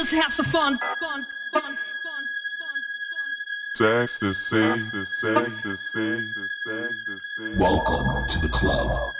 just have some fun. Fun, fun, fun, fun, fun. Ecstasy. Welcome to the club.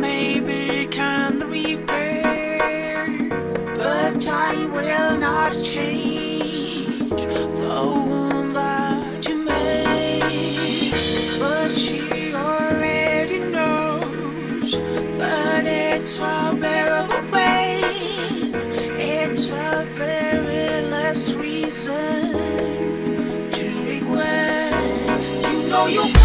maybe can repair, but time will not change the wound that you made. But she already knows that it's unbearable pain. It's a very last reason to regret. You know you.